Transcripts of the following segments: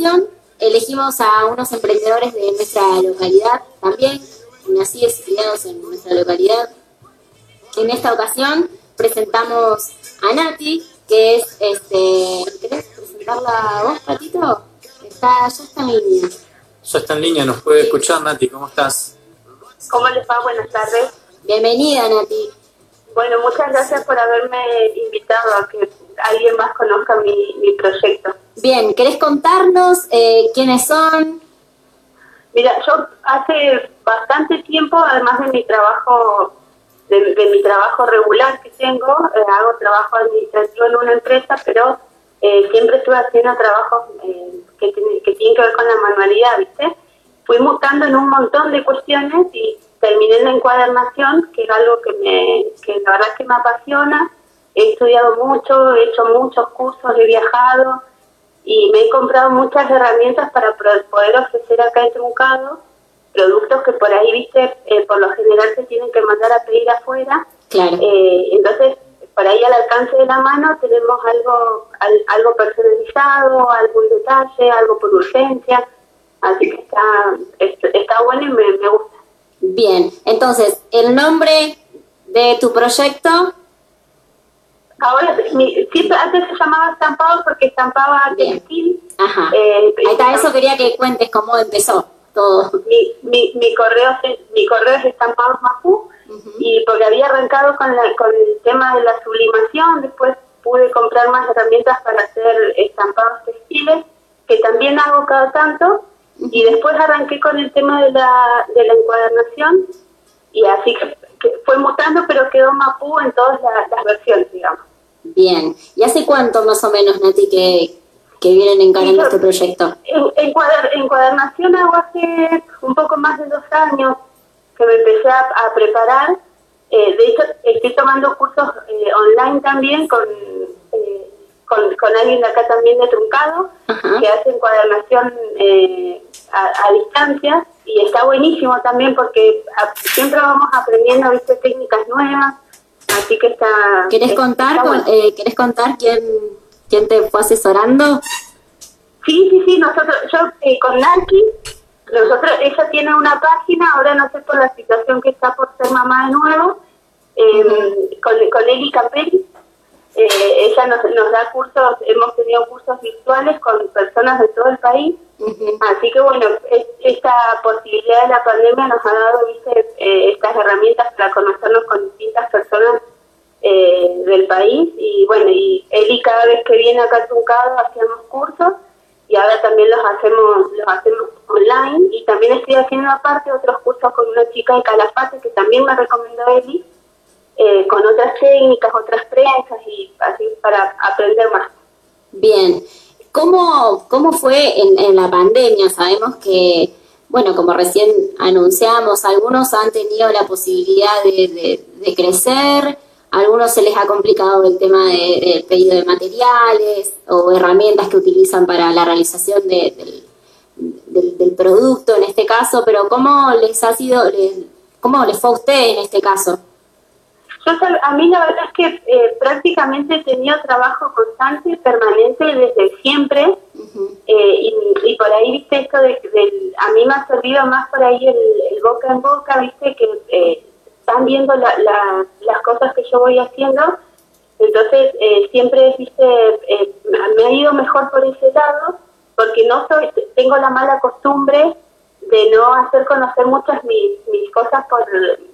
ocasión elegimos a unos emprendedores de nuestra localidad también, nacidos y criados en nuestra localidad. En esta ocasión presentamos a Nati, que es, este, ¿querés presentarla vos, Patito? Está, ya está en línea. Ya está en línea, nos puede escuchar, Nati, ¿cómo estás? ¿Cómo les va? Buenas tardes. Bienvenida, Nati. Bueno, muchas gracias por haberme invitado a que alguien más conozca mi, mi proyecto. Bien, ¿querés contarnos eh, quiénes son? Mira, yo hace bastante tiempo, además de mi trabajo de, mi trabajo regular que tengo, eh, hago trabajo administrativo en una empresa, pero eh, siempre estuve haciendo trabajos que, que tienen que ver con la manualidad, ¿viste? Fui mutando en un montón de cuestiones y terminé en la encuadernación, que es algo que, me, que la verdad que me apasiona. He estudiado mucho, he hecho muchos cursos, he viajado y me he comprado muchas herramientas para poder ofrecer acá en Truncado productos que por ahí, viste, eh, por lo general se tienen que mandar a pedir afuera. Claro. Eh, entonces, por ahí al alcance de la mano tenemos algo algo personalizado, algo en detalle, algo por urgencia. Así que está, está bueno y me, me gusta. Bien, entonces, el nombre de tu proyecto. Ahora, siempre antes se llamaba estampado porque estampaba textil. Ajá. Eh, Ahí está, eso quería que cuentes cómo empezó todo. Mi, mi, mi, correo, mi correo es estampado Mapu y porque había arrancado con, la, con el tema de la sublimación, después pude comprar más herramientas para hacer estampados textiles, que también hago cada tanto, y después arranqué con el tema de la, de la encuadernación y así que, fue mutando, pero quedó Mapú en todas las versiones, digamos. Bien. ¿Y hace cuánto más o menos, Nati, que, que vienen encarando este proyecto? En, encuadernación hago hace un poco más de dos años que me empecé a, preparar. Eh, de hecho, estoy tomando cursos eh, online también con con, alguien de acá también de Truncado, que hace encuadernación eh, a, distancia y está buenísimo también porque siempre vamos aprendiendo ¿viste? técnicas nuevas, así que está... ¿Querés contar, eh, ¿querés contar quién, quién te fue asesorando? Sí, sí, sí, nosotros, yo eh, con Naki, nosotros, ella tiene una página, ahora no sé por la situación que está por ser mamá de nuevo, eh, con, con Eli Capelli, eh, ella nos, nos da cursos, hemos tenido cursos virtuales con personas de todo el país, así que bueno, esta posibilidad de la pandemia nos ha dado ¿viste? Eh, estas herramientas para conocernos con distintas personas eh, del país. Y bueno, y Eli cada vez que viene acá a Tuncado hacemos cursos y ahora también los hacemos los hacemos online. Y también estoy haciendo aparte otros cursos con una chica de Calafate que también me recomendó Eli eh, con otras técnicas, otras prensas y así para aprender más. Bien, ¿cómo, cómo fue en, la pandemia? Sabemos que, bueno, como recién anunciamos, algunos han tenido la posibilidad de, crecer, algunos se les ha complicado el tema del pedido de materiales o herramientas que utilizan para la realización del, del, producto en este caso, pero ¿cómo les ha sido, cómo les fue a usted en este caso? Yo, a mí la verdad es que eh, prácticamente he tenido trabajo constante, permanente desde siempre. Eh, y, por ahí, viste, esto de, a mí me ha servido más por ahí el, boca en boca, viste, que eh, están viendo las cosas que yo voy haciendo. Entonces, siempre, viste, me ha ido mejor por ese lado, porque no soy, tengo la mala costumbre de no hacer conocer muchas mis, mis cosas por,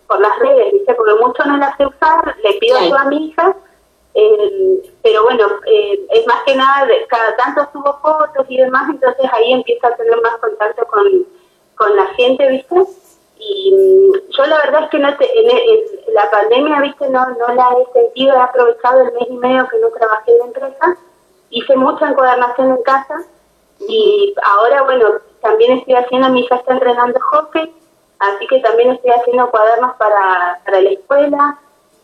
por las redes, ¿viste? Porque mucho no las sé usar, le pido a mi hija, eh, pero bueno, eh, es más que nada, de, cada tanto subo fotos y demás, entonces ahí empiezo a tener más contacto con, con la gente, ¿viste? Y mm, yo la verdad es que no en, la pandemia, ¿viste? No, no la he sentido, he aprovechado el mes y medio que no trabajé en la empresa, hice mucha encuadernación en casa y ahora, bueno, también estoy haciendo, mi hija está entrenando hockey, así que también estoy haciendo cuadernos para, para la escuela.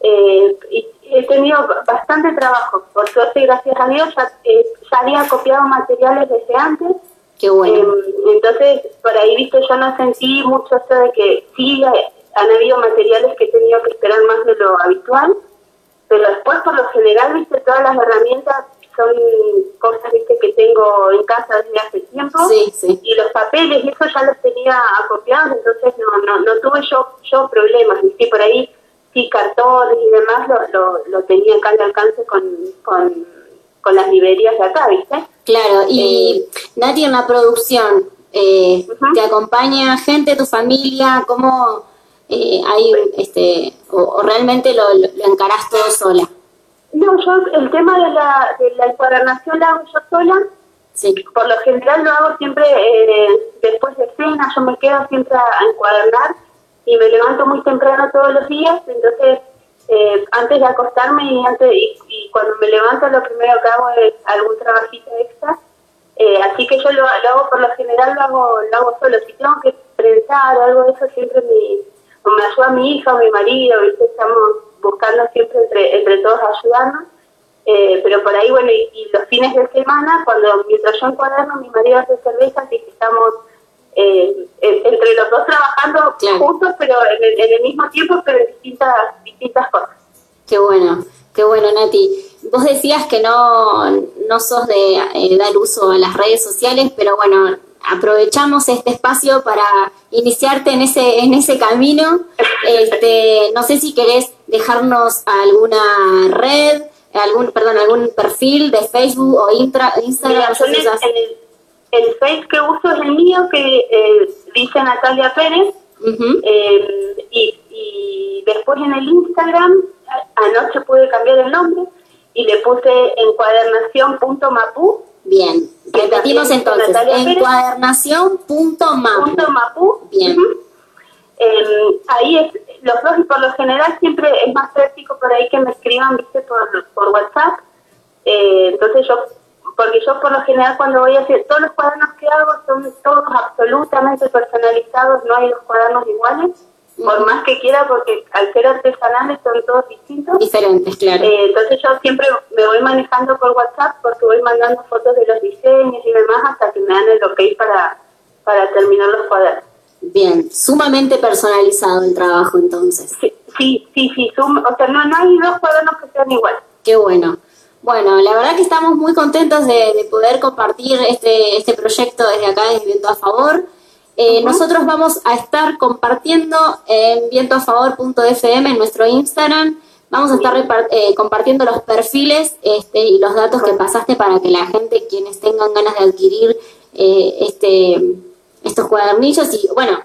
Eh, y he tenido bastante trabajo, por suerte, gracias a Dios, ya, eh, había copiado materiales desde antes. Qué bueno. Em, entonces, por ahí, visto, yo no sentí mucho esto de que sí han habido materiales que he tenido que esperar más de lo habitual, pero después, por lo general, viste, todas las herramientas son cosas viste que tengo en casa desde hace tiempo y los papeles, eso ya los tenía acopiados, entonces no, no, no tuve yo, yo problemas, y por ahí sí cartones y demás lo, lo, tenía acá al alcance con, con, con, las librerías de acá, ¿viste? Claro, y eh, Nati en la producción, eh, ¿te acompaña gente, tu familia? ¿Cómo eh, hay, este, o, realmente lo, lo, encarás todo sola? No, yo el tema de la, de la encuadernación la hago yo sola. Sí. Por lo general lo hago siempre eh, después de cena, yo me quedo siempre a encuadernar y me levanto muy temprano todos los días, entonces eh, antes de acostarme y, antes, y, cuando me levanto lo primero que hago es algún trabajito extra, eh, así que yo lo, hago por lo general, lo hago, lo hago solo, si tengo que pensar o algo de eso siempre me, me ayuda mi hija o mi marido, estamos buscando siempre entre, entre todos ayudarnos. Eh, pero por ahí, bueno, y, los fines de semana, cuando mientras yo encuaderno, mi marido hace cervezas y estamos eh, entre los dos trabajando juntos, pero en el, mismo tiempo, pero en distintas, distintas cosas. Qué bueno, qué bueno, Nati. Vos decías que no, no sos de eh, dar uso a las redes sociales, pero bueno, aprovechamos este espacio para iniciarte en ese, en ese camino. Este, no sé si querés dejarnos alguna red, algún, perdón, algún perfil de Facebook o Instagram. El Face que uso es el mío, que eh, dice Natalia Pérez. Eh, y, después en el Instagram, anoche pude cambiar el nombre y le puse encuadernación.mapu. Bien, repetimos entonces, encuadernación.mapu. Bien. Em, ahí es, los dos y por lo general siempre es más práctico por ahí que me escriban, viste, por, por WhatsApp. Eh, entonces yo porque yo por lo general cuando voy a hacer, todos los cuadernos que hago son todos absolutamente personalizados, no hay los cuadernos iguales, por más que quiera, porque al ser artesanales son todos distintos. Diferentes, claro. Eh, entonces yo siempre me voy manejando por WhatsApp porque voy mandando fotos de los diseños y demás hasta que me dan el ok para, para terminar los cuadernos. Bien, sumamente personalizado el trabajo entonces. Sí, sí, sí, sí o sea, no, no hay dos cuadernos que sean iguales. Qué bueno. Bueno, la verdad que estamos muy contentos de, poder compartir este, este proyecto desde acá, desde Viento a Favor. Eh, nosotros vamos a estar compartiendo en vientoafavor.fm en nuestro Instagram. Vamos a estar eh, compartiendo los perfiles este, y los datos que pasaste para que la gente, quienes tengan ganas de adquirir eh, este, estos cuadernillos y bueno,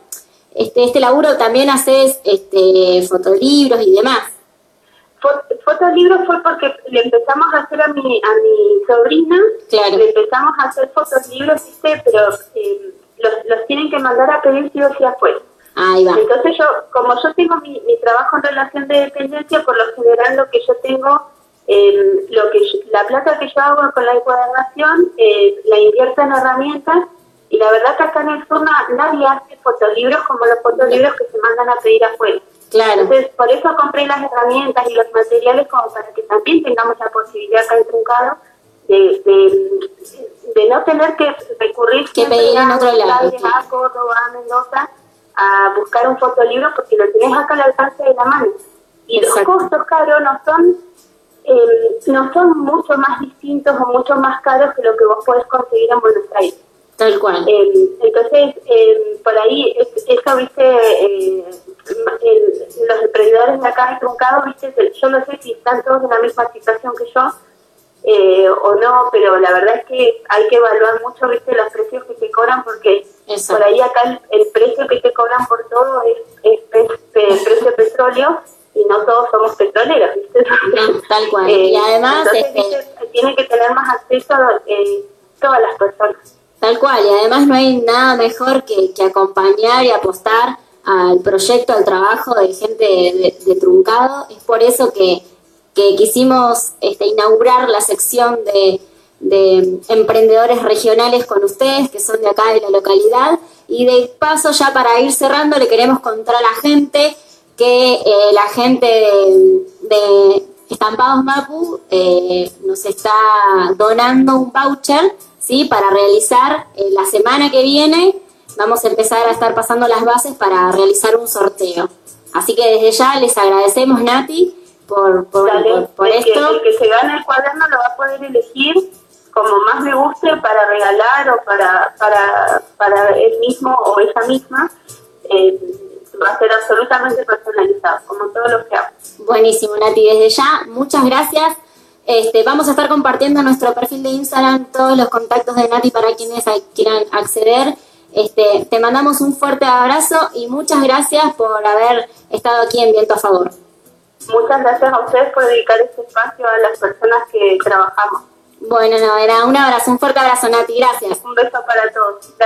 este, este laburo también haces este, fotolibros y demás. Fotolibros fue porque le empezamos a hacer a mi, a mi sobrina, le empezamos a hacer fotos-libros, pero eh, los, los tienen que mandar a pedir si o si afuera. Entonces yo, como yo tengo mi, mi, trabajo en relación de dependencia, por lo general lo que yo tengo, eh, lo que la plata que yo hago con la encuadernación, eh, la invierto en herramientas y la verdad que acá en el sur nadie hace fotolibros como los fotolibros que se mandan a pedir afuera. Claro. Entonces, por eso compré las herramientas y los materiales como para que también tengamos la posibilidad acá en Truncado de, de, no tener que recurrir que pedir en otro lado, a Córdoba, a Mendoza, a buscar un fotolibro porque lo tenés acá al alcance de la mano. Y los costos caros no son eh, no son mucho más distintos o mucho más caros que lo que vos podés conseguir en Buenos Aires. Tal cual. Eh, entonces, eh, por ahí, eso, viste, eh, los emprendedores de acá de Truncado, viste, yo no sé si están todos en la misma situación que yo o no, pero la verdad es que hay que evaluar mucho, viste, los precios que te cobran, porque por ahí acá el, precio que te cobran por todo es, es, precio petróleo y no todos somos petroleros, ¿viste? Tal cual. y además... Entonces, tiene que tener más acceso a todas las personas. Tal cual, y además no hay nada mejor que, acompañar y apostar al proyecto, al trabajo de gente de, Truncado. Es por eso que, quisimos este, inaugurar la sección de, emprendedores regionales con ustedes, que son de acá de la localidad. Y de paso, ya para ir cerrando, le queremos contar a la gente que eh, la gente de, Estampados Mapu eh, nos está donando un voucher ¿sí? Para realizar eh, la semana que viene, vamos a empezar a estar pasando las bases para realizar un sorteo. Así que desde ya les agradecemos, Nati, por, por, esto. el que se gane el cuaderno lo va a poder elegir como más me guste para regalar o para, para, para él mismo o ella misma, eh, va a ser absolutamente personalizado, como todo lo que hago. Buenísimo, Nati. Desde ya, muchas gracias. Este, vamos a estar compartiendo en nuestro perfil de Instagram todos los contactos de Nati para quienes quieran acceder. Este, te mandamos un fuerte abrazo y muchas gracias por haber estado aquí en Viento a Favor. Muchas gracias a ustedes por dedicar este espacio a las personas que trabajamos. Bueno, no, era un abrazo, un fuerte abrazo, Nati. Gracias. Un beso para todos.